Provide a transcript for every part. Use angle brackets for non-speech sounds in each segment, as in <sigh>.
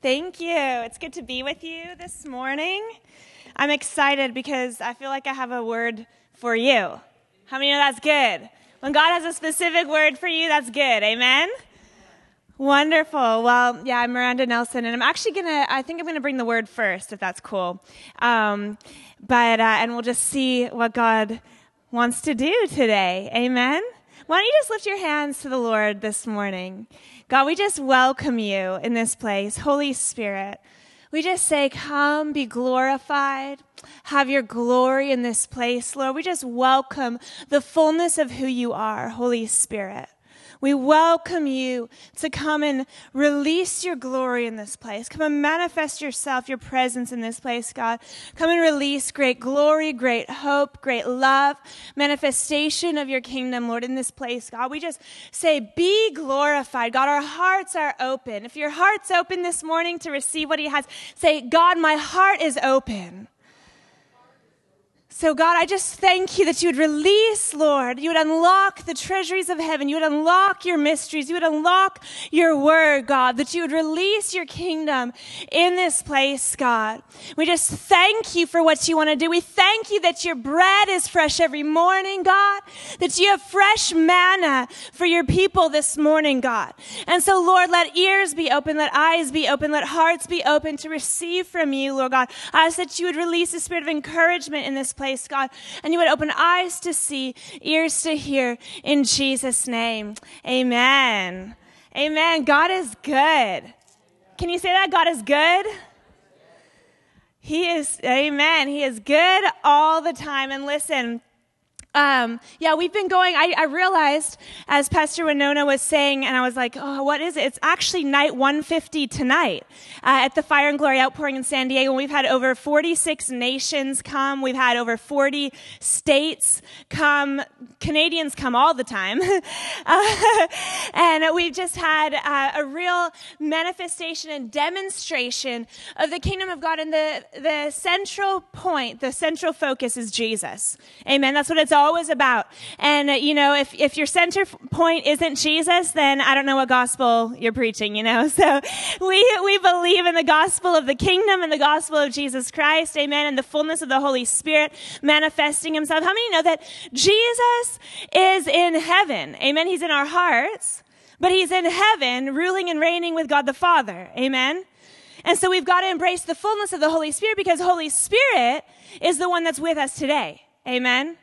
Thank you. It's good to be with you this morning. I'm excited because I feel like I have a word for you. How many know that's good? When God has a specific word for you, that's good. Amen? Wonderful. Well, yeah, I'm Miranda Nelson, and I'm actually gonna. I think I'm gonna bring the word first, if that's cool. Um, but uh, and we'll just see what God wants to do today. Amen. Why don't you just lift your hands to the Lord this morning? God, we just welcome you in this place. Holy Spirit, we just say, come, be glorified, have your glory in this place. Lord, we just welcome the fullness of who you are, Holy Spirit. We welcome you to come and release your glory in this place. Come and manifest yourself, your presence in this place, God. Come and release great glory, great hope, great love, manifestation of your kingdom, Lord, in this place, God. We just say, be glorified. God, our hearts are open. If your heart's open this morning to receive what he has, say, God, my heart is open. So, God, I just thank you that you would release, Lord. You would unlock the treasuries of heaven. You would unlock your mysteries. You would unlock your word, God. That you would release your kingdom in this place, God. We just thank you for what you want to do. We thank you that your bread is fresh every morning, God. That you have fresh manna for your people this morning, God. And so, Lord, let ears be open, let eyes be open, let hearts be open to receive from you, Lord God. I ask that you would release a spirit of encouragement in this place place, God, and you would open eyes to see, ears to hear, in Jesus' name. Amen. Amen. God is good. Can you say that? God is good? He is, amen. He is good all the time. And listen, um, yeah, we've been going. I, I, realized as Pastor Winona was saying, and I was like, oh, what is it? It's actually night 150 tonight uh, at the Fire and Glory Outpouring in San Diego. We've had over 46 nations come. We've had over 40 states come. Canadians come all the time. <laughs> uh, and we've just had uh, a real manifestation and demonstration of the kingdom of God. And the, the central point, the central focus is Jesus. Amen. That's what it's always about. And, uh, you know, if, if your center point isn't Jesus, then I don't know what gospel you're preaching, you know? <laughs> So we, we believe in the gospel of the kingdom and the gospel of Jesus Christ. Amen. And the fullness of the Holy Spirit manifesting himself. How many know that Jesus is in heaven? Amen. He's in our hearts, but he's in heaven ruling and reigning with God the Father. Amen. And so we've got to embrace the fullness of the Holy Spirit because Holy Spirit is the one that's with us today. Amen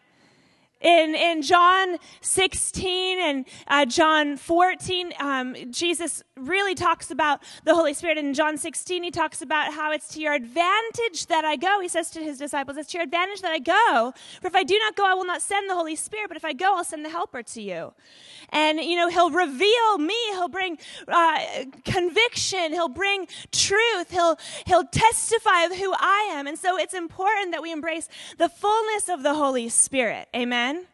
in, in John 16 and uh, John 14, um, Jesus really talks about the Holy Spirit. In John 16, he talks about how it's to your advantage that I go. He says to his disciples, It's to your advantage that I go. For if I do not go, I will not send the Holy Spirit. But if I go, I'll send the Helper to you. And, you know, he'll reveal me. He'll bring uh, conviction. He'll bring truth. He'll, he'll testify of who I am. And so it's important that we embrace the fullness of the Holy Spirit. Amen.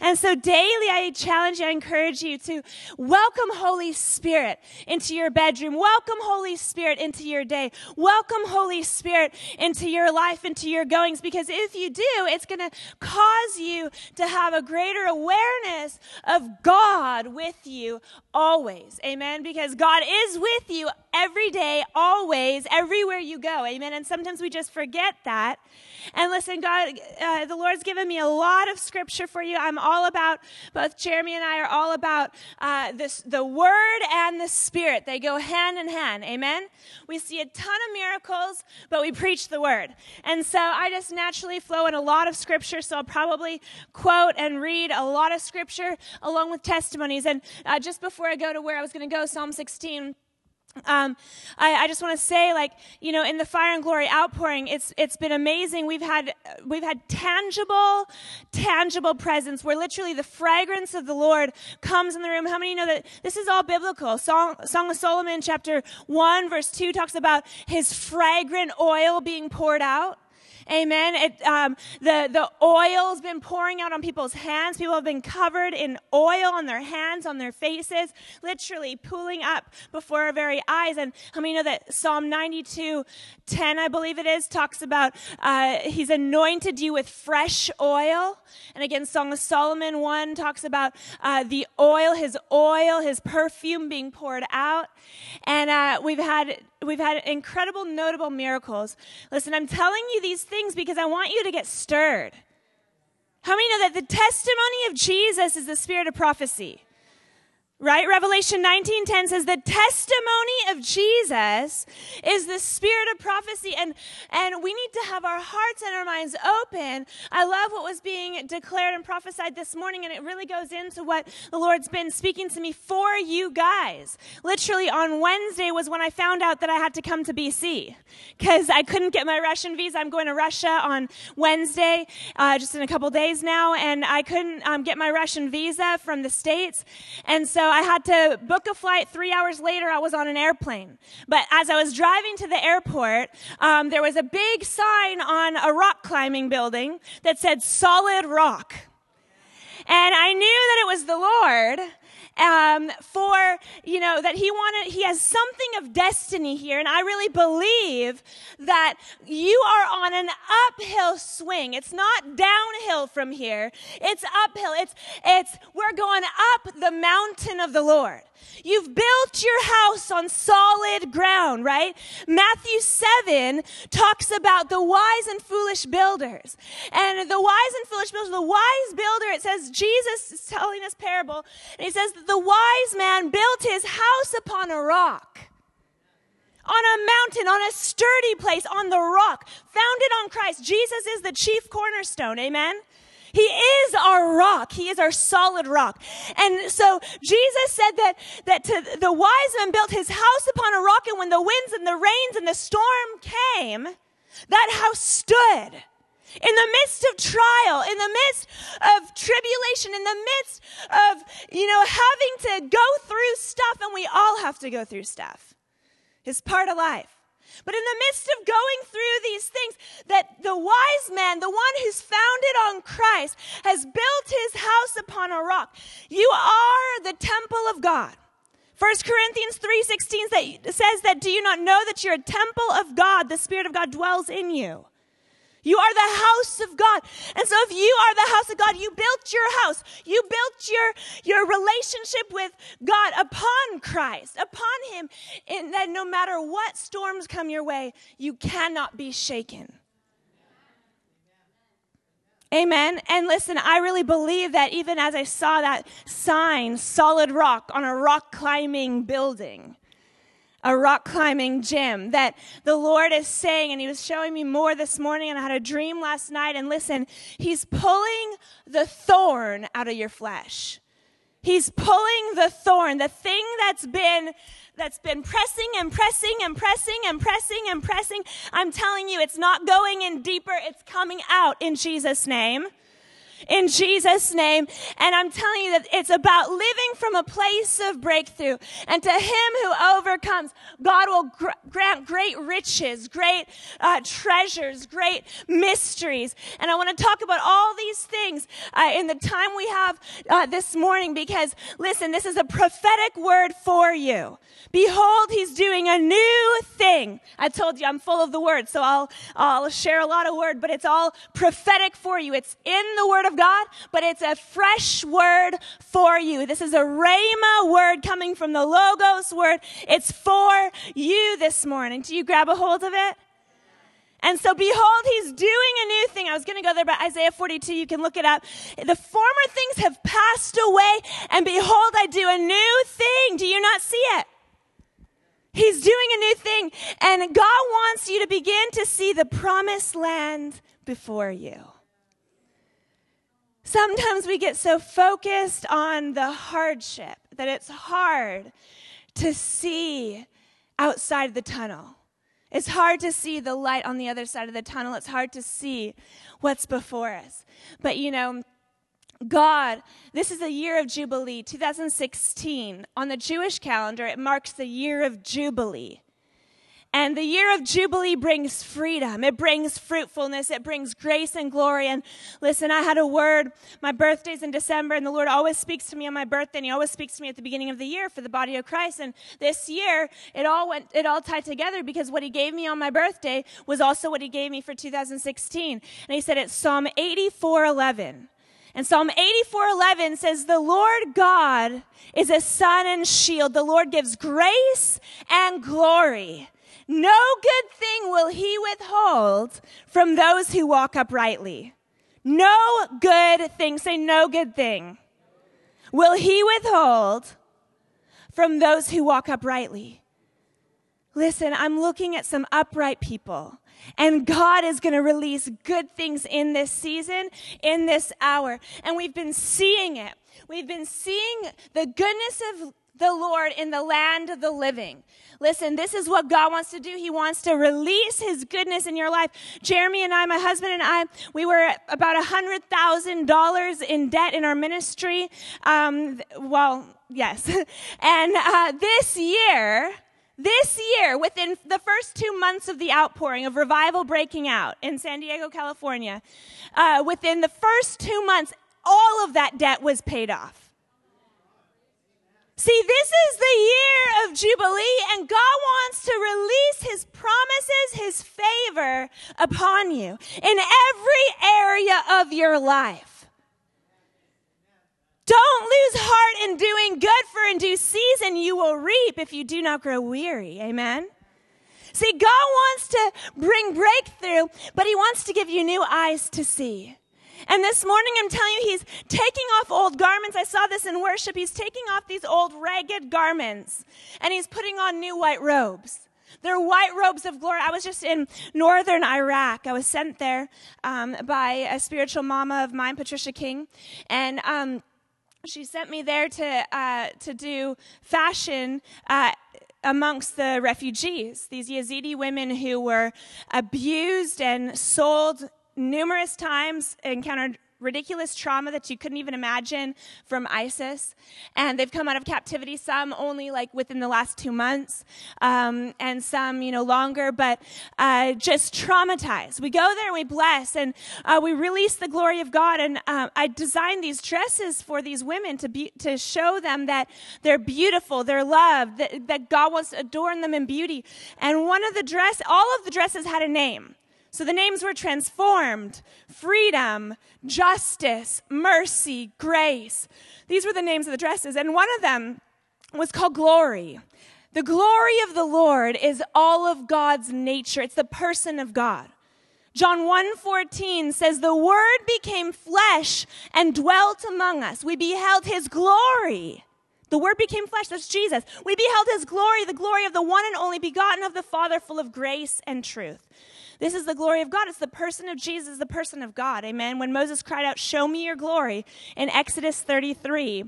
And so daily I challenge you, I encourage you to welcome Holy Spirit into your bedroom. Welcome Holy Spirit into your day. Welcome Holy Spirit into your life, into your goings, because if you do, it's going to cause you to have a greater awareness of God with you always. Amen. Because God is with you every day, always, everywhere you go. Amen. And sometimes we just forget that. And listen, God, uh, the Lord's given me a lot of scripture for you. I'm all about, both Jeremy and I are all about uh, this, the Word and the Spirit. They go hand in hand. Amen? We see a ton of miracles, but we preach the Word. And so I just naturally flow in a lot of scripture, so I'll probably quote and read a lot of scripture along with testimonies. And uh, just before I go to where I was going to go, Psalm 16 um, I, I, just want to say, like you know, in the fire and glory outpouring, it's it's been amazing. We've had we've had tangible, tangible presence where literally the fragrance of the Lord comes in the room. How many know that this is all biblical? Song, Song of Solomon, chapter one, verse two, talks about His fragrant oil being poured out. Amen. It, um, the, the oil's been pouring out on people's hands. People have been covered in oil on their hands, on their faces, literally pooling up before our very eyes. And how many know that Psalm 92, 10, I believe it is, talks about uh, he's anointed you with fresh oil. And again, Song of Solomon 1 talks about uh, the oil, his oil, his perfume being poured out. And uh, we've had we've had incredible, notable miracles. Listen, I'm telling you these things because I want you to get stirred. How many know that the testimony of Jesus is the spirit of prophecy? Right? Revelation 19:10 says the testimony of Jesus is the spirit of prophecy and and we need to have our hearts and our minds open. I love what was being declared and prophesied this morning and it really goes into what the Lord's been speaking to me for you guys. Literally on Wednesday was when I found out that I had to come to BC cuz I couldn't get my Russian visa. I'm going to Russia on Wednesday uh, just in a couple days now and I couldn't um, get my Russian visa from the states. And so I had to book a flight. Three hours later, I was on an airplane. But as I was driving to the airport, um, there was a big sign on a rock climbing building that said solid rock. And I knew that it was the Lord um, for, you know, that he wanted, he has something of destiny here. And I really believe that you are on an uphill swing. It's not downhill from here. It's uphill. It's, it's, we're going up the mountain of the Lord. You've built your house on solid ground, right? Matthew 7 talks about the wise and foolish builders. And the wise and foolish builder, the wise builder, it says, Jesus is telling this parable, and he says that the wise man built his house upon a rock on a mountain, on a sturdy place, on the rock, founded on Christ. Jesus is the chief cornerstone. Amen. He is our rock. He is our solid rock. And so Jesus said that, that to, the wise man built his house upon a rock and when the winds and the rains and the storm came, that house stood. In the midst of trial, in the midst of tribulation, in the midst of, you know, having to go through stuff, and we all have to go through stuff. It's part of life. But in the midst of going through these things, that the wise man, the one who's founded on Christ, has built his house upon a rock. You are the temple of God. 1 Corinthians 3:16 says that do you not know that you're a temple of God, the spirit of God dwells in you. You are the house of God. And so if you are the house of God, you built your house. You built your, your relationship with God upon Christ, upon Him. And that no matter what storms come your way, you cannot be shaken. Amen. And listen, I really believe that even as I saw that sign, solid rock on a rock climbing building, a rock climbing gym that the Lord is saying, and He was showing me more this morning, and I had a dream last night. And listen, He's pulling the thorn out of your flesh. He's pulling the thorn, the thing that's been that's been pressing and pressing and pressing and pressing and pressing. I'm telling you, it's not going in deeper, it's coming out in Jesus' name in Jesus' name. And I'm telling you that it's about living from a place of breakthrough. And to him who overcomes, God will gr- grant great riches, great uh, treasures, great mysteries. And I want to talk about all these things uh, in the time we have uh, this morning because, listen, this is a prophetic word for you. Behold, he's doing a new thing. I told you I'm full of the word, so I'll, I'll share a lot of word, but it's all prophetic for you. It's in the word of God, but it's a fresh word for you. This is a Rhema word coming from the Logos word. It's for you this morning. Do you grab a hold of it? And so behold, he's doing a new thing. I was going to go there, but Isaiah 42, you can look it up. The former things have passed away, and behold, I do a new thing. Do you not see it? He's doing a new thing, and God wants you to begin to see the promised land before you. Sometimes we get so focused on the hardship that it's hard to see outside the tunnel. It's hard to see the light on the other side of the tunnel. It's hard to see what's before us. But you know, God, this is a year of Jubilee, 2016. On the Jewish calendar, it marks the year of Jubilee. And the year of Jubilee brings freedom. It brings fruitfulness. It brings grace and glory. And listen, I had a word. My birthday's in December, and the Lord always speaks to me on my birthday, and He always speaks to me at the beginning of the year for the body of Christ. And this year, it all went, it all tied together because what He gave me on my birthday was also what He gave me for 2016. And He said it's Psalm 84 11. And Psalm 84:11 says, "The Lord God is a sun and shield. The Lord gives grace and glory. No good thing will he withhold from those who walk uprightly. No good thing, say no good thing, will he withhold from those who walk uprightly. Listen, I'm looking at some upright people. And God is going to release good things in this season, in this hour. And we've been seeing it. We've been seeing the goodness of the Lord in the land of the living. Listen, this is what God wants to do. He wants to release His goodness in your life. Jeremy and I, my husband and I, we were about a hundred thousand dollars in debt in our ministry. Um, well, yes, <laughs> and uh, this year. This year, within the first two months of the outpouring of revival breaking out in San Diego, California, uh, within the first two months, all of that debt was paid off. See, this is the year of Jubilee, and God wants to release His promises, His favor upon you in every area of your life. Don't lose heart in doing good, for in due season you will reap if you do not grow weary. Amen. See, God wants to bring breakthrough, but He wants to give you new eyes to see. And this morning, I'm telling you, he's taking off old garments. I saw this in worship. He's taking off these old ragged garments and he's putting on new white robes. They're white robes of glory. I was just in northern Iraq. I was sent there um, by a spiritual mama of mine, Patricia King, and um, she sent me there to uh, to do fashion. Uh, amongst the refugees, these Yazidi women who were abused and sold numerous times encountered ridiculous trauma that you couldn't even imagine from ISIS. And they've come out of captivity, some only like within the last two months, um, and some, you know, longer, but uh, just traumatized. We go there and we bless and uh, we release the glory of God. And uh, I designed these dresses for these women to be, to show them that they're beautiful, they're loved, that, that God wants to adorn them in beauty. And one of the dress, all of the dresses had a name. So the names were transformed freedom, justice, mercy, grace. These were the names of the dresses. And one of them was called glory. The glory of the Lord is all of God's nature. It's the person of God. John 1:14 says the word became flesh and dwelt among us. We beheld his glory. The word became flesh, that's Jesus. We beheld his glory, the glory of the one and only begotten of the Father, full of grace and truth. This is the glory of God. It's the person of Jesus, the person of God. Amen. When Moses cried out, Show me your glory in Exodus 33,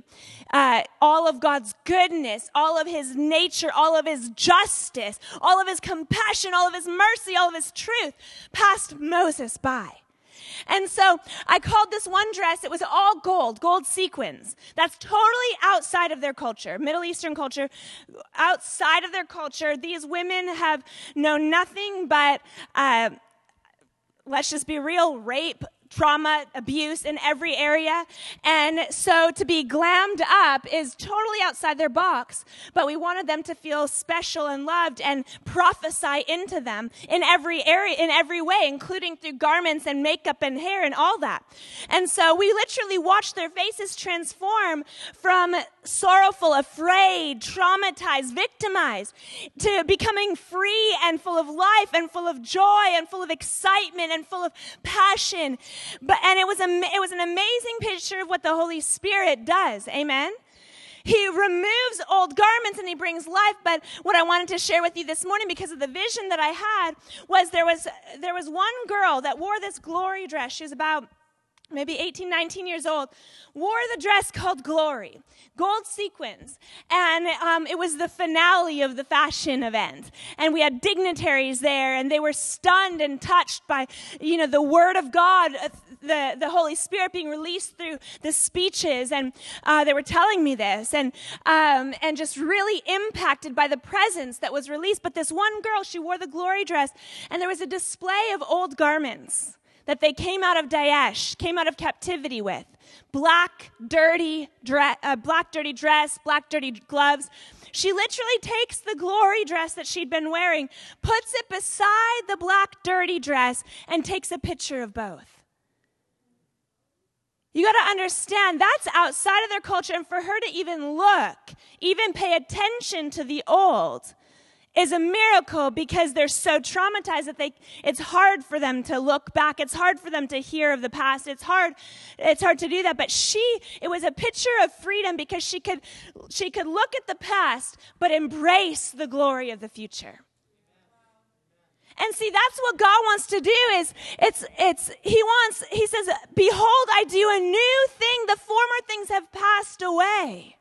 uh, all of God's goodness, all of his nature, all of his justice, all of his compassion, all of his mercy, all of his truth passed Moses by. And so I called this one dress, it was all gold, gold sequins. That's totally outside of their culture, Middle Eastern culture. Outside of their culture, these women have known nothing but, uh, let's just be real, rape, trauma, abuse in every area. And so to be glammed up is totally outside their box. But we wanted them to feel special and loved and prophesy into them in every area, in every way, including through garments and makeup and hair and all that. And so we literally watched their faces transform from sorrowful, afraid, traumatized, victimized to becoming free and full of life and full of joy and full of excitement and full of passion but, and it was, a, it was an amazing picture of what the Holy Spirit does. Amen? He removes old garments and he brings life. But what I wanted to share with you this morning, because of the vision that I had, was there was, there was one girl that wore this glory dress. She was about maybe 18, 19 years old, wore the dress called Glory, gold sequins. And um, it was the finale of the fashion event. And we had dignitaries there, and they were stunned and touched by, you know, the Word of God, uh, the, the Holy Spirit being released through the speeches. And uh, they were telling me this, and, um, and just really impacted by the presence that was released. But this one girl, she wore the glory dress, and there was a display of old garments that they came out of Daesh, came out of captivity with. Black, dirty, uh, black, dirty dress, black, dirty gloves. She literally takes the glory dress that she'd been wearing, puts it beside the black, dirty dress, and takes a picture of both. You got to understand that's outside of their culture, and for her to even look, even pay attention to the old, is a miracle because they're so traumatized that they it's hard for them to look back. It's hard for them to hear of the past. It's hard it's hard to do that. But she it was a picture of freedom because she could she could look at the past but embrace the glory of the future. And see that's what god wants to do is it's it's he wants he says behold i do a new thing. The former things have passed away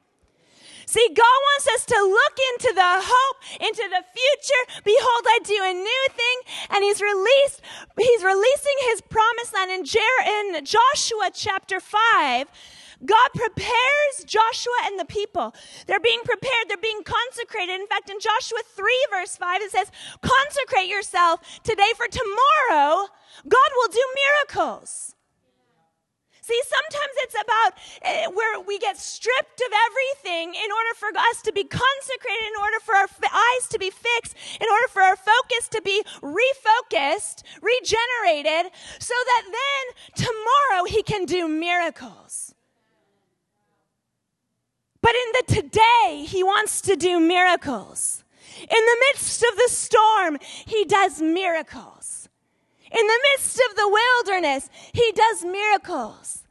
See, God wants us to look into the hope, into the future. Behold, I do a new thing. And He's released, He's releasing His promised land in, Jer- in Joshua chapter 5. God prepares Joshua and the people. They're being prepared. They're being consecrated. In fact, in Joshua 3 verse 5, it says, consecrate yourself today for tomorrow. God will do miracles. See, sometimes it's about uh, where we get stripped of everything in order for us to be consecrated, in order for our eyes to be fixed, in order for our focus to be refocused, regenerated, so that then tomorrow He can do miracles. But in the today, He wants to do miracles. In the midst of the storm, He does miracles. In the midst of the wilderness, he does miracles.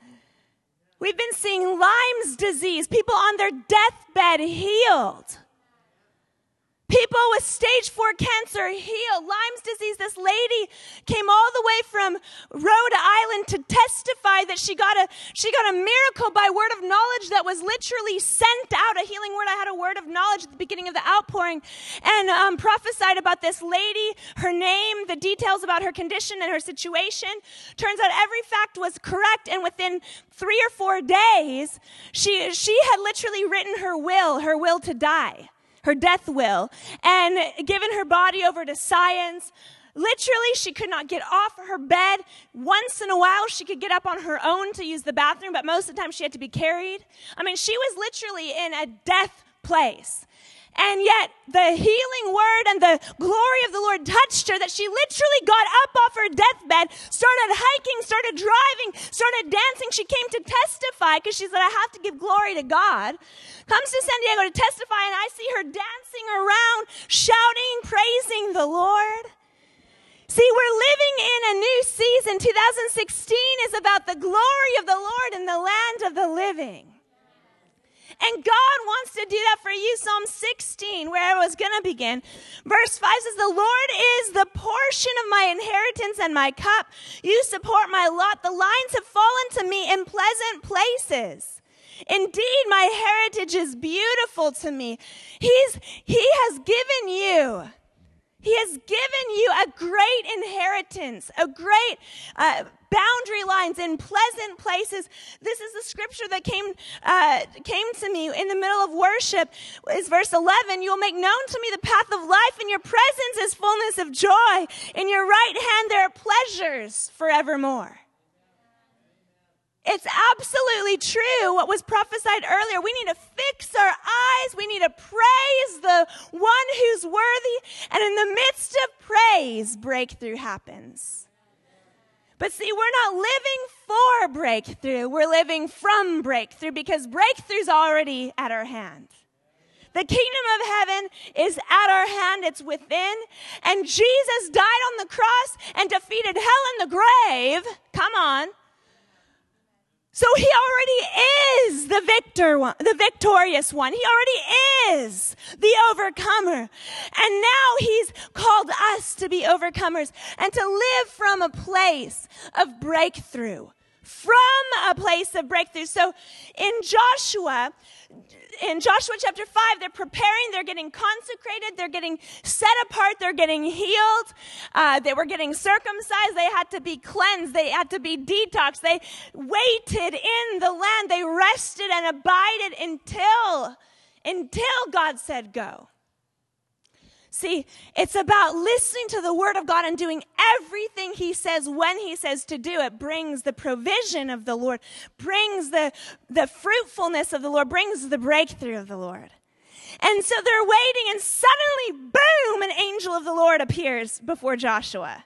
We've been seeing Lyme's disease, people on their deathbed healed. People with stage four cancer healed. Lyme's disease, this lady came all the way from Rhode Island to testify that she got a, she got a miracle by word of knowledge that was literally sent out, a healing word. I had a word of knowledge at the beginning of the outpouring and um, prophesied about this lady, her name, the details about her condition and her situation. Turns out every fact was correct and within three or four days, she, she had literally written her will, her will to die her death will, and given her body over to science. Literally, she could not get off her bed. Once in a while, she could get up on her own to use the bathroom, but most of the time, she had to be carried. I mean, she was literally in a death place. And yet, the healing word and the glory of the Lord touched her that she literally got up off her deathbed, started hiking, started driving, started dancing. She came to testify because she said, I have to give glory to God. Comes to San Diego to testify, and I see her dancing around, shouting, praising the Lord. See, we're living in a new season. 2016 is about the glory of the Lord in the land of the living. And God wants to do that for you. Psalm 16, where I was going to begin. Verse 5 says, The Lord is the portion of my inheritance and my cup. You support my lot. The lines have fallen to me in pleasant places. Indeed, my heritage is beautiful to me. He's, he has given you he has given you a great inheritance, a great uh, boundary lines in pleasant places. This is the scripture that came uh, came to me in the middle of worship. Is verse eleven? You will make known to me the path of life. In your presence is fullness of joy. In your right hand there are pleasures forevermore. It's absolutely true what was prophesied earlier. We need to fix our eyes. We need to praise the one who's worthy. And in the midst of praise, breakthrough happens. But see, we're not living for breakthrough. We're living from breakthrough because breakthrough's already at our hand. The kingdom of heaven is at our hand, it's within. And Jesus died on the cross and defeated hell and the grave. Come on. So he already is the victor one, the victorious one. He already is the overcomer. And now he's called us to be overcomers and to live from a place of breakthrough from a place of breakthrough. So in Joshua, in Joshua chapter 5, they're preparing, they're getting consecrated, they're getting set apart, they're getting healed, uh, they were getting circumcised, they had to be cleansed, they had to be detoxed, they waited in the land, they rested and abided until, until God said go. See, it's about listening to the word of God and doing everything he says when he says to do it brings the provision of the Lord, brings the, the fruitfulness of the Lord, brings the breakthrough of the Lord. And so they're waiting and suddenly, boom, an angel of the Lord appears before Joshua.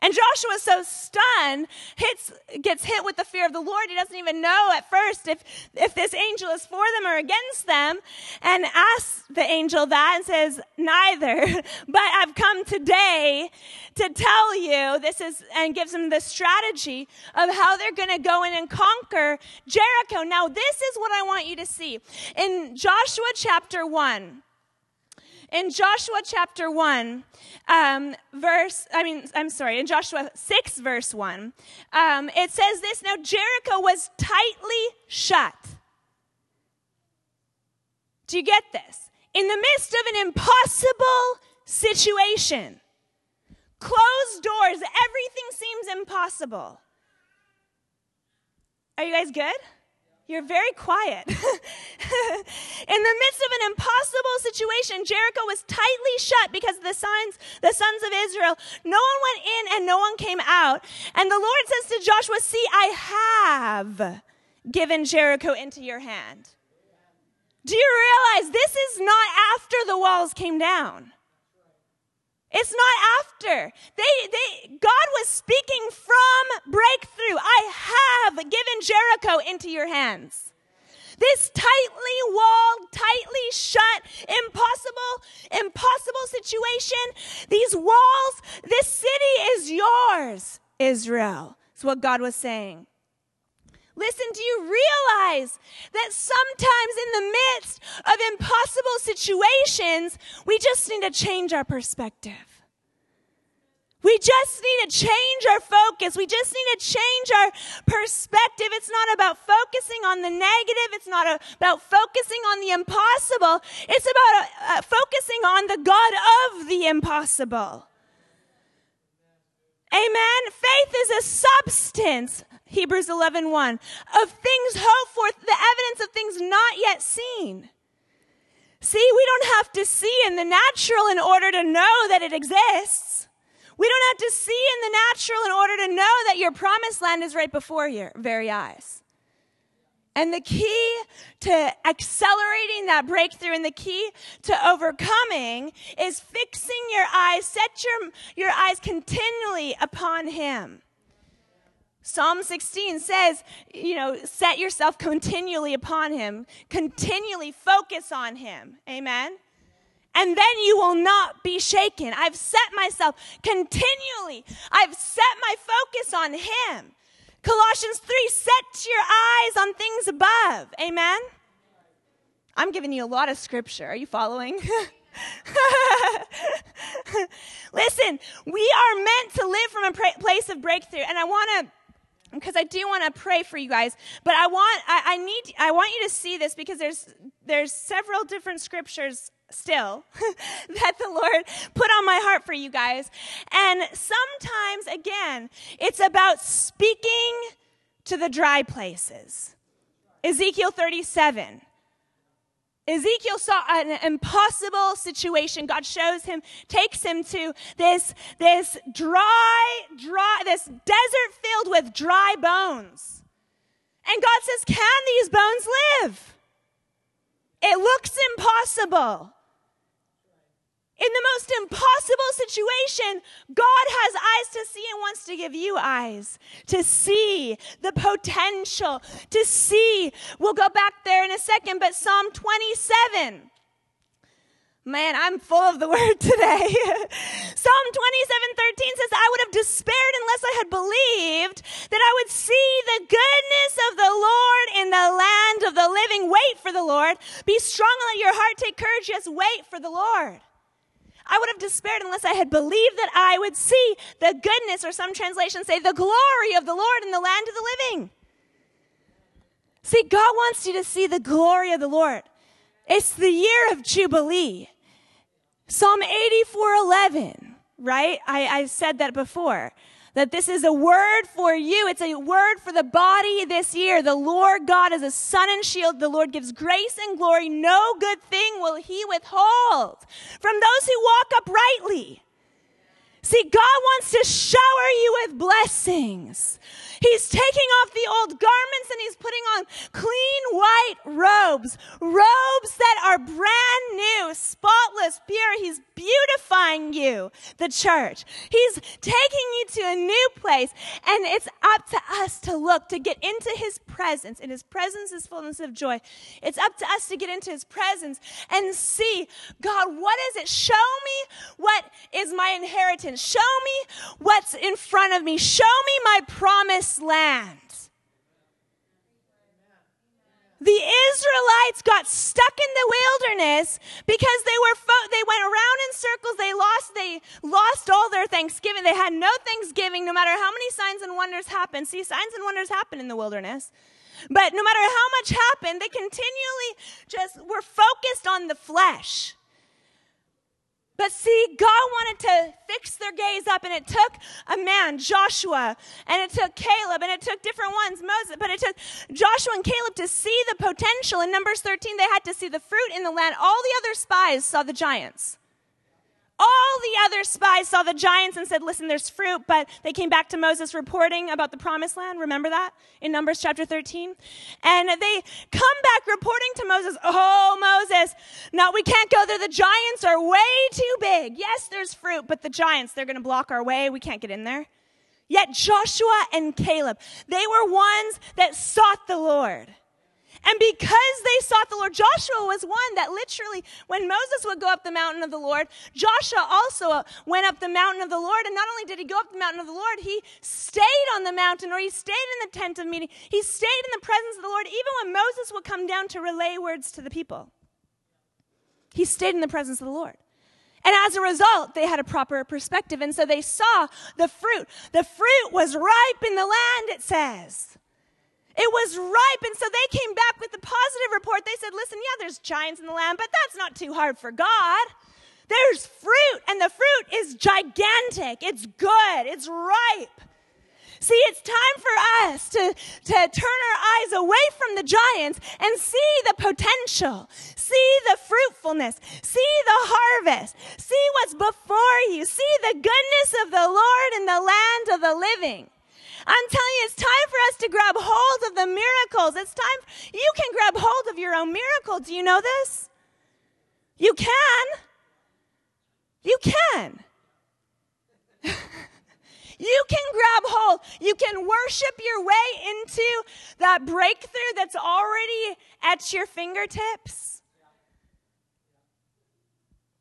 And Joshua, is so stunned, hits, gets hit with the fear of the Lord. He doesn't even know at first if, if this angel is for them or against them, and asks the angel that and says, Neither. <laughs> But I've come today to tell you this is, and gives him the strategy of how they're going to go in and conquer Jericho. Now, this is what I want you to see. In Joshua chapter 1, in Joshua chapter 1, um, verse, I mean, I'm sorry, in Joshua 6, verse 1, um, it says this Now Jericho was tightly shut. Do you get this? In the midst of an impossible situation, closed doors, everything seems impossible. Are you guys good? You're very quiet. <laughs> in the midst of an impossible situation, Jericho was tightly shut because of the sons, the sons of Israel, no one went in and no one came out. And the Lord says to Joshua, see, I have given Jericho into your hand. Do you realize this is not after the walls came down? It's not after. They, they, God was speaking from breakthrough. I have given Jericho into your hands. This tightly walled, tightly shut, impossible, impossible situation. These walls, this city is yours, Israel. It's what God was saying. Listen, do you realize that sometimes in the midst of impossible situations, we just need to change our perspective? We just need to change our focus. We just need to change our perspective. It's not about focusing on the negative. It's not about focusing on the impossible. It's about uh, focusing on the God of the impossible. Amen. Faith is a substance Hebrews 11, 1, of things hoped for, the evidence of things not yet seen. See, we don't have to see in the natural in order to know that it exists. We don't have to see in the natural in order to know that your promised land is right before your very eyes. And the key to accelerating that breakthrough and the key to overcoming is fixing your eyes, set your, your eyes continually upon Him. Psalm 16 says, you know, set yourself continually upon him, continually focus on him. Amen. And then you will not be shaken. I've set myself continually. I've set my focus on him. Colossians 3 set your eyes on things above. Amen. I'm giving you a lot of scripture. Are you following? <laughs> Listen, we are meant to live from a place of breakthrough. And I want to because I do want to pray for you guys, but I want I, I, need I want you to see this because there's there's several different scriptures still <laughs> that the Lord put on my heart for you guys. And sometimes again, it's about speaking to the dry places. Ezekiel 37. Ezekiel saw an impossible situation. God shows him, takes him to this, this dry, dry, this desert filled with dry bones. And God says, Can these bones live? It looks impossible. In the most impossible situation, God has eyes to see and wants to give you eyes to see the potential, to see. We'll go back there in a second, but Psalm 27. Man, I'm full of the <laughs> word today. Psalm 27 13 says, I would have despaired unless I had believed that I would see the goodness of the Lord in the land of the living. Wait for the Lord. Be strong and let your heart take courage. Just wait for the Lord. I would have despaired unless I had believed that I would see the goodness, or some translations say, the glory of the Lord in the land of the living. See, God wants you to see the glory of the Lord. It's the year of Jubilee. Psalm 84:11, right? I, I said that before. That this is a word for you. It's a word for the body this year. The Lord God is a sun and shield. The Lord gives grace and glory. No good thing will he withhold from those who walk uprightly. See, God wants to shower you with blessings. He's taking off the old garments and he's putting on clean white robes, robes that are brand new, spotless, pure. He's beautifying you, the church. He's taking you to a new place and it's up to us to look, to get into his presence. And his presence is fullness of joy. It's up to us to get into his presence and see, God, what is it? Show me what is my inheritance. Show me what's in front of me. Show me my promise promised land. The Israelites got stuck in the wilderness because they were fo- they went around in circles. They lost they lost all their Thanksgiving. They had no Thanksgiving, no matter how many signs and wonders happened. See, signs and wonders happen in the wilderness. But no matter how much happened, they continually just were focused on the flesh. But see, God wanted to fix their gaze up, and it took a man, Joshua, and it took Caleb, and it took different ones, Moses, but it took Joshua and Caleb to see the potential. In Numbers 13, they had to see the fruit in the land. All the other spies saw the giants. All the other spies saw the giants and said, Listen, there's fruit, but they came back to Moses reporting about the promised land. Remember that in Numbers chapter 13? And they come back reporting to Moses, Oh, Moses, no, we can't go there. The giants are way too big. Yes, there's fruit, but the giants, they're going to block our way. We can't get in there. Yet Joshua and Caleb, they were ones that sought the Lord. And because they sought the Lord, Joshua was one that literally, when Moses would go up the mountain of the Lord, Joshua also went up the mountain of the Lord. And not only did he go up the mountain of the Lord, he stayed on the mountain or he stayed in the tent of meeting. He stayed in the presence of the Lord even when Moses would come down to relay words to the people. He stayed in the presence of the Lord. And as a result, they had a proper perspective. And so they saw the fruit. The fruit was ripe in the land, it says. It was ripe. And so they came back with the positive report. They said, listen, yeah, there's giants in the land, but that's not too hard for God. There's fruit, and the fruit is gigantic. It's good. It's ripe. See, it's time for us to, to turn our eyes away from the giants and see the potential, see the fruitfulness, see the harvest, see what's before you, see the goodness of the Lord in the land of the living. I'm telling you, it's time for us to grab hold of the miracles. It's time, you can grab hold of your own miracle. Do you know this? You can. You can. <laughs> you can grab hold. You can worship your way into that breakthrough that's already at your fingertips.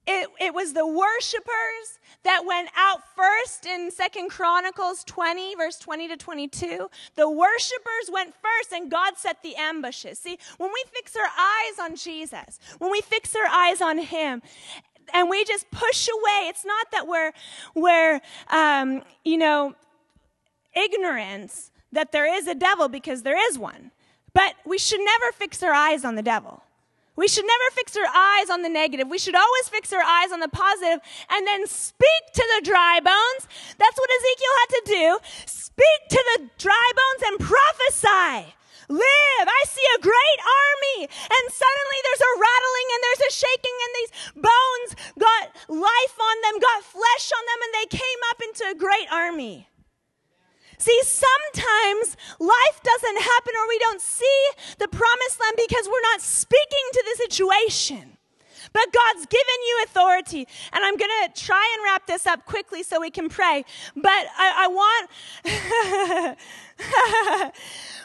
It, it was the worshipers that went out first in Second Chronicles 20, verse 20 to 22. The worshipers went first and God set the ambushes. See, when we fix our eyes on Jesus, when we fix our eyes on Him, and we just push away, it's not that we're, we're, um, you know, ignorance that there is a devil because there is one. But we should never fix our eyes on the devil. We should never fix our eyes on the negative. We should always fix our eyes on the positive and then speak to the dry bones. That's what Ezekiel had to do. Speak to the dry bones and prophesy. Live. I see a great army. And suddenly there's a rattling and there's a shaking and these bones got life on them, got flesh on them, and they came up into a great army. See, sometimes life doesn't happen or we don't see the promised land because we're not speaking to the situation. But God's given you authority. And I'm going to try and wrap this up quickly so we can pray. But I, I want, <laughs>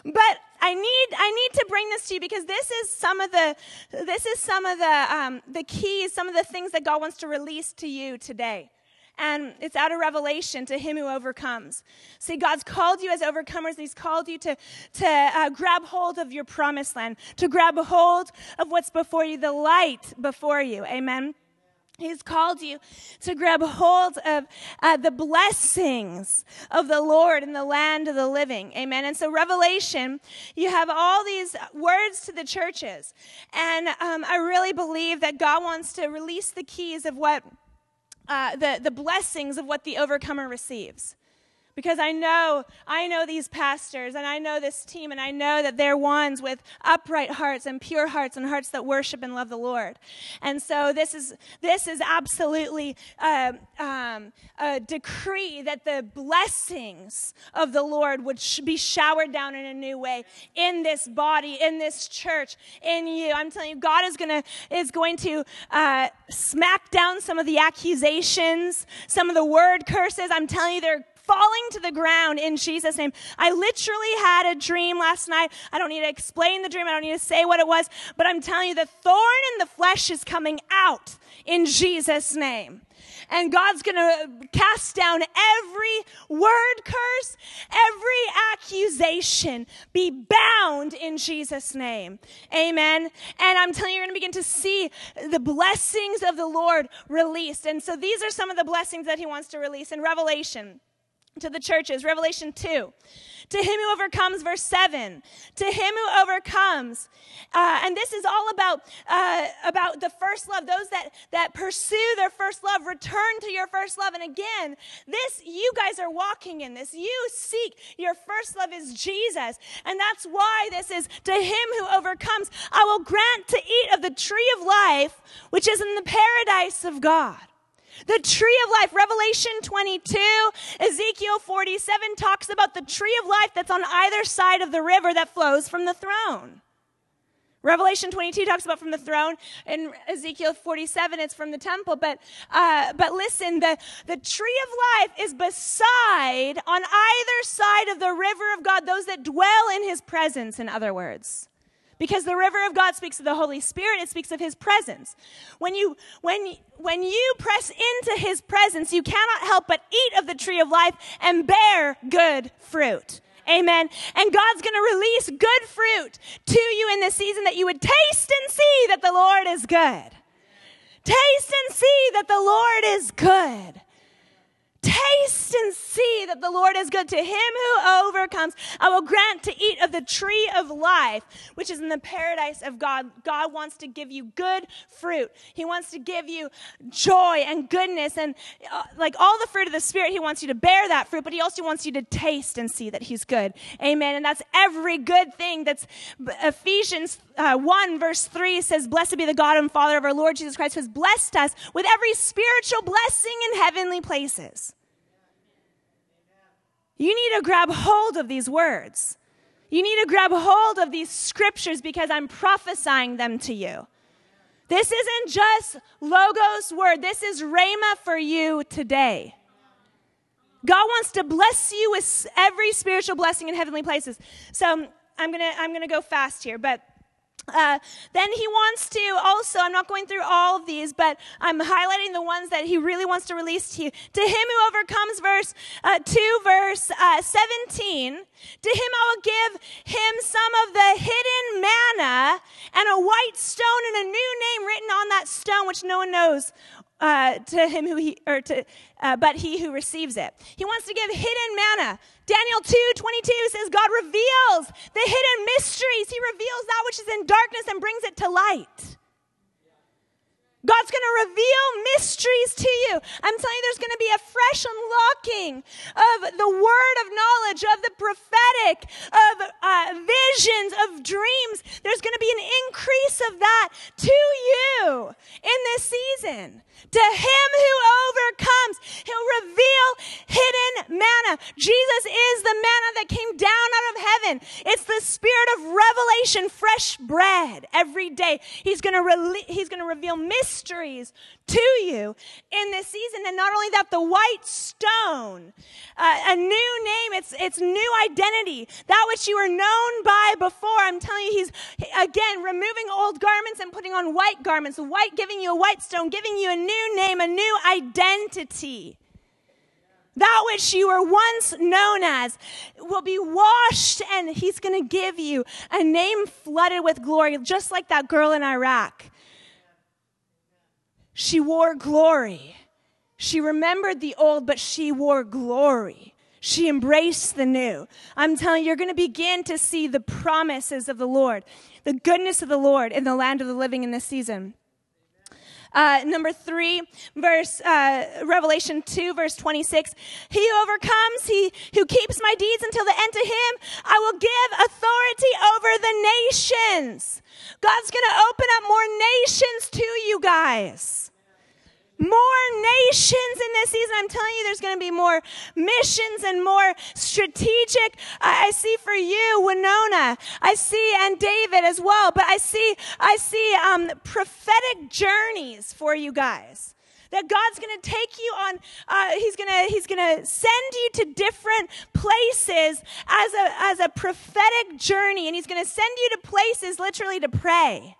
but I need, I need to bring this to you because this is some of the, this is some of the, um, the keys, some of the things that God wants to release to you today and it's out of revelation to him who overcomes. See, God's called you as overcomers. He's called you to, to uh, grab hold of your promised land, to grab hold of what's before you, the light before you. Amen. He's called you to grab hold of uh, the blessings of the Lord in the land of the living. Amen. And so, Revelation, you have all these words to the churches. And um, I really believe that God wants to release the keys of what, uh, the, the blessings of what the overcomer receives because I know, I know these pastors and I know this team and I know that they're ones with upright hearts and pure hearts and hearts that worship and love the Lord. And so this is, this is absolutely a, um, um, a decree that the blessings of the Lord would sh- be showered down in a new way in this body, in this church, in you. I'm telling you, God is gonna, is going to, uh, smack down some of the accusations, some of the word curses. I'm telling you, they're falling to the ground in Jesus' name. I literally had a dream last night. I don't need to explain the dream. I don't need to say what it was, but I'm telling you, the thorn in the flesh is coming out in Jesus' name. And God's going to cast down every word curse, every accusation, be bound in Jesus' name. Amen. And I'm telling you, you're going to begin to see the blessings of the Lord released. And so these are some of the blessings that He wants to release in Revelation to the churches. Revelation 2. To him who overcomes, verse 7. To him who overcomes. Uh, and this is all about, uh, about the first love. Those that, that pursue their first love, return to your first love. And again, this, you guys are walking in this. You seek your first love is Jesus. And that's why this is to him who overcomes. I will grant to eat of the tree of life, which is in the paradise of God. The tree of life, Revelation 22, Ezekiel 47 talks about the tree of life that's on either side of the river that flows from the throne. Revelation 22 talks about from the throne, and Ezekiel 47 it's from the temple. But uh, but listen, the the tree of life is beside on either side of the river of God, those that dwell in His presence. In other words, because the river of God speaks of the Holy Spirit, it speaks of his presence. When you when when you press into his presence, you cannot help but eat of the tree of life and bear good fruit. Amen. And God's going to release good fruit to you in this season that you would taste and see that the Lord is good. Taste and see that the Lord is good. Taste and see that the Lord is good. To him who overcomes, I will grant to eat of the tree of life, which is in the paradise of God. God wants to give you good fruit. He wants to give you joy and goodness and uh, like all the fruit of the Spirit. He wants you to bear that fruit, but He also wants you to taste and see that He's good. Amen. And that's every good thing. That's Ephesians uh, 1 verse 3 says, Blessed be the God and Father of our Lord Jesus Christ, who has blessed us with every spiritual blessing in heavenly places. You need to grab hold of these words. You need to grab hold of these scriptures because I'm prophesying them to you. This isn't just Logos word, this is Rhema for you today. God wants to bless you with every spiritual blessing in heavenly places. So I'm gonna I'm gonna go fast here, but uh, then he wants to also, I'm not going through all of these, but I'm highlighting the ones that he really wants to release to you. To him who overcomes, verse uh, 2, verse uh, 17, to him I will give him some of the hidden manna and a white stone and a new name written on that stone, which no one knows uh, to him who he, or to, uh, but he who receives it. He wants to give hidden manna. Daniel 2 22 says, God reveals the hidden mysteries. He reveals that which is in darkness and brings it to light. God's going to reveal mysteries to you. I'm telling you, there's going to be a fresh unlocking of the word of knowledge, of the prophetic, of uh, visions, of dreams. There's going to be an increase of that to you in this season. To him who overcomes, he'll reveal hidden manna. Jesus is the manna that came down out of heaven. It's the spirit of revelation, fresh bread every day. He's going to re- he's going to reveal mysteries to you in this season. And not only that, the white stone, uh, a new name, it's, it's new identity. That which you were known by before. I'm telling you, he's again removing old garments and putting on white garments. White giving you a white stone, giving you a new name, a new identity. That which you were once known as will be washed, and he's going to give you a name flooded with glory, just like that girl in Iraq She wore glory. She remembered the old, but she wore glory. She embraced the new. I'm telling you, you're going to begin to see the promises of the Lord, the goodness of the Lord in the land of the living in this season. Uh, number three, verse uh, Revelation two, verse twenty six. He overcomes, he who keeps my deeds until the end. To him, I will give authority over the nations. God's going to open up more nations to you guys more nations in this season. I'm telling you, there's going to be more missions and more strategic. I see for you, Winona. I see, and David as well. But I see, I see um, prophetic journeys for you guys that God's going to take you on. Uh, he's going to He's going to send you to different places as a as a prophetic journey, and He's going to send you to places literally to pray.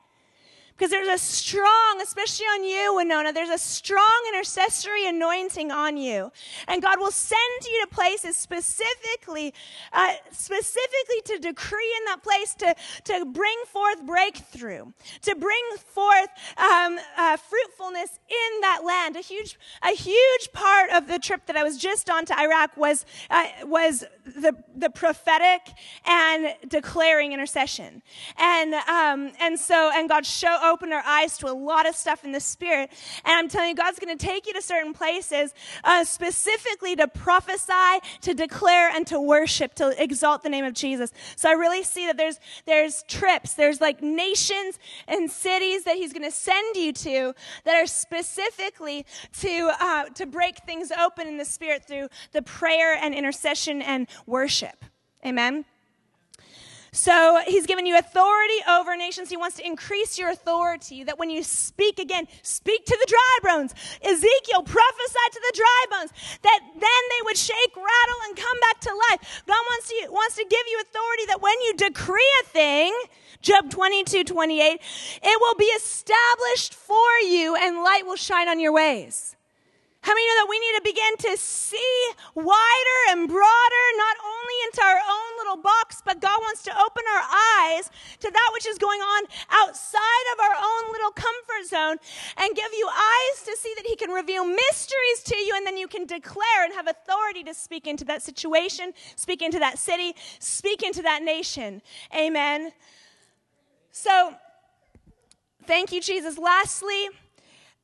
Because there's a strong, especially on you, Winona, there's a strong intercessory anointing on you. And God will send you to places specifically, uh, specifically to decree in that place to, to bring forth breakthrough, to bring forth um, uh, fruitfulness in that land. A huge, a huge part of the trip that I was just on to Iraq was, uh, was the, the prophetic and declaring intercession. And, um, and so, and God showed, opened our eyes to a lot of stuff in the spirit. And I'm telling you, God's going to take you to certain places uh, specifically to prophesy, to declare, and to worship, to exalt the name of Jesus. So I really see that there's there's trips, there's like nations and cities that He's going to send you to that are specifically to uh, to break things open in the spirit through the prayer and intercession and worship. Amen. So he's given you authority over nations. He wants to increase your authority that when you speak again, speak to the dry bones. Ezekiel prophesied to the dry bones that then they would shake, rattle, and come back to life. God wants to, wants to give you authority that when you decree a thing, Job 22, 28, it will be established for you and light will shine on your ways. How many know that we need to begin to see wider and broader, not only into our own little box, but God wants to open our eyes to that which is going on outside of our own little comfort zone and give you eyes to see that He can reveal mysteries to you, and then you can declare and have authority to speak into that situation, speak into that city, speak into that nation. Amen. So, thank you, Jesus. Lastly,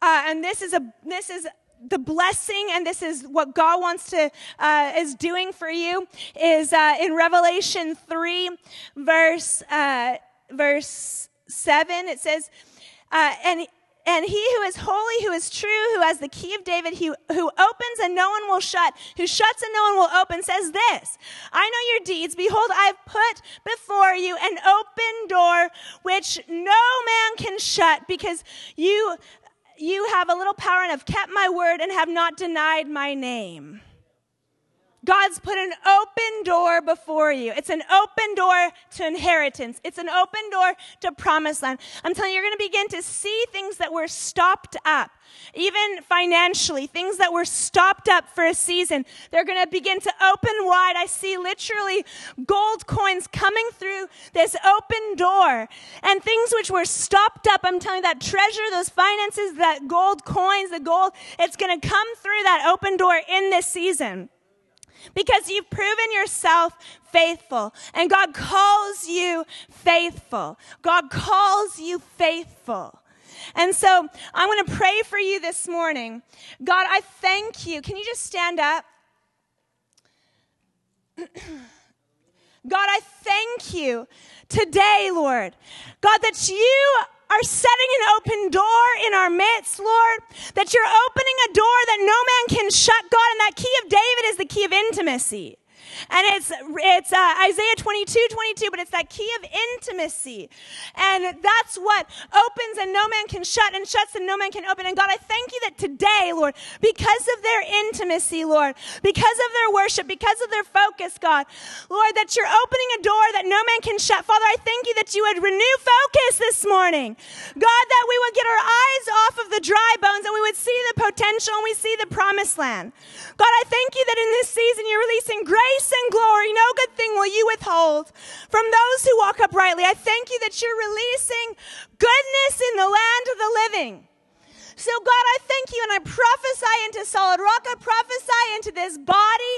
uh, and this is a this is the blessing, and this is what God wants to uh, is doing for you, is uh, in Revelation three, verse uh, verse seven. It says, uh, "And and he who is holy, who is true, who has the key of David, who, who opens and no one will shut, who shuts and no one will open, says this I know your deeds. Behold, I have put before you an open door which no man can shut because you you have a little power and have kept my word and have not denied my name. God's put an open door before you. It's an open door to inheritance. It's an open door to promised land. I'm telling you, you're going to begin to see things that were stopped up, even financially, things that were stopped up for a season. They're going to begin to open wide. I see literally gold coins coming through this open door and things which were stopped up. I'm telling you that treasure, those finances, that gold coins, the gold, it's going to come through that open door in this season because you've proven yourself faithful. And God calls you faithful. God calls you faithful. And so I want to pray for you this morning. God, I thank you. Can you just stand up? <clears throat> God, I thank you today, Lord. God, that you are setting an open door in our midst, Lord, that you're opening a door that no man can shut, God, and that key of David is the key of intimacy. And it's, it's uh, Isaiah 22, 22, but it's that key of intimacy. And that's what opens and no man can shut and shuts and no man can open. And God, I thank you that today, Lord, because of their intimacy, Lord, because of their worship, because of their focus, God, Lord, that you're opening a door that no man can shut. Father, I thank you that you would renew focus this morning. God, that we would get our eyes off of the dry bones and we would see the potential and we see the promised land. God, I thank you that in this season you're releasing grace and glory, no good thing will you withhold from those who walk uprightly. I thank you that you're releasing goodness in the land of the living. So, God, I thank you and I prophesy into Solid Rock. I prophesy into this body,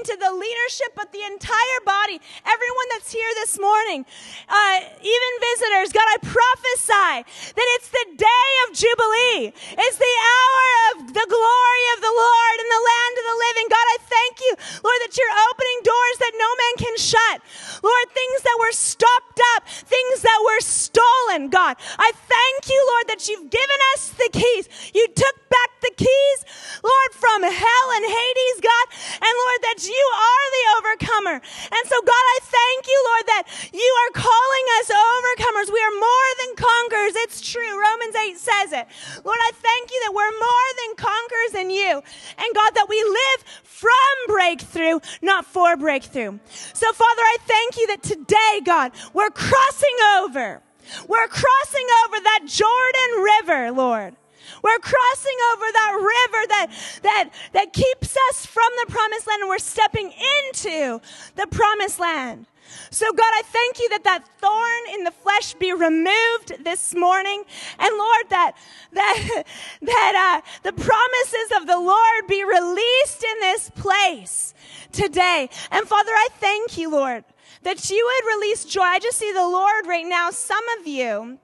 into the leadership, but the entire body, everyone that's here this morning, uh, even visitors. God, I prophesy that it's the day of Jubilee. It's the hour of the glory of the Lord in the land of the living. God, I thank you, Lord, that you're opening doors that no man can shut. Lord, things that were stopped up, things that were stolen, God. I thank you, Lord, that you've given us the keys. You took back the keys, Lord, from hell and Hades, God. And Lord, that you are the overcomer. And so, God, I thank you, Lord, that you are calling us overcomers. We are more than conquerors. It's true. Romans 8 says it. Lord, I thank you that we're more than conquerors in you. And God, that we live from breakthrough, not for breakthrough. So, Father, I thank you that today, God, we're crossing over. We're crossing over that Jordan River, Lord. We're crossing over that river that, that, that keeps us from the promised land and we're stepping into the promised land. So God, I thank you that that thorn in the flesh be removed this morning. And Lord, that, that, <laughs> that, uh, the promises of the Lord be released in this place today. And Father, I thank you, Lord, that you would release joy. I just see the Lord right now. Some of you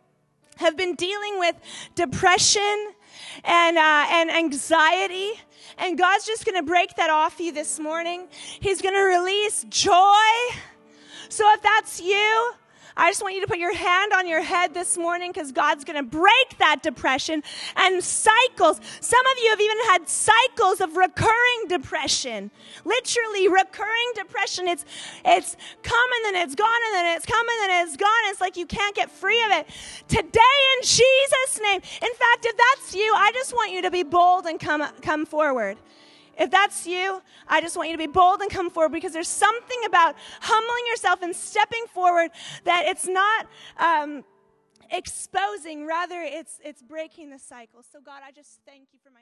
have been dealing with depression and, uh, and anxiety. And God's just going to break that off you this morning. He's going to release joy. So if that's you, I just want you to put your hand on your head this morning because God's going to break that depression and cycles. Some of you have even had cycles of recurring depression. Literally recurring depression. It's, it's come and then it's gone and then it's come and then it's gone. It's like you can't get free of it. Today in Jesus' name. In fact, if that's you, I just want you to be bold and come, come forward. If that's you, I just want you to be bold and come forward because there's something about humbling yourself and stepping forward that it's not um, exposing, rather, it's, it's breaking the cycle. So, God, I just thank you for my.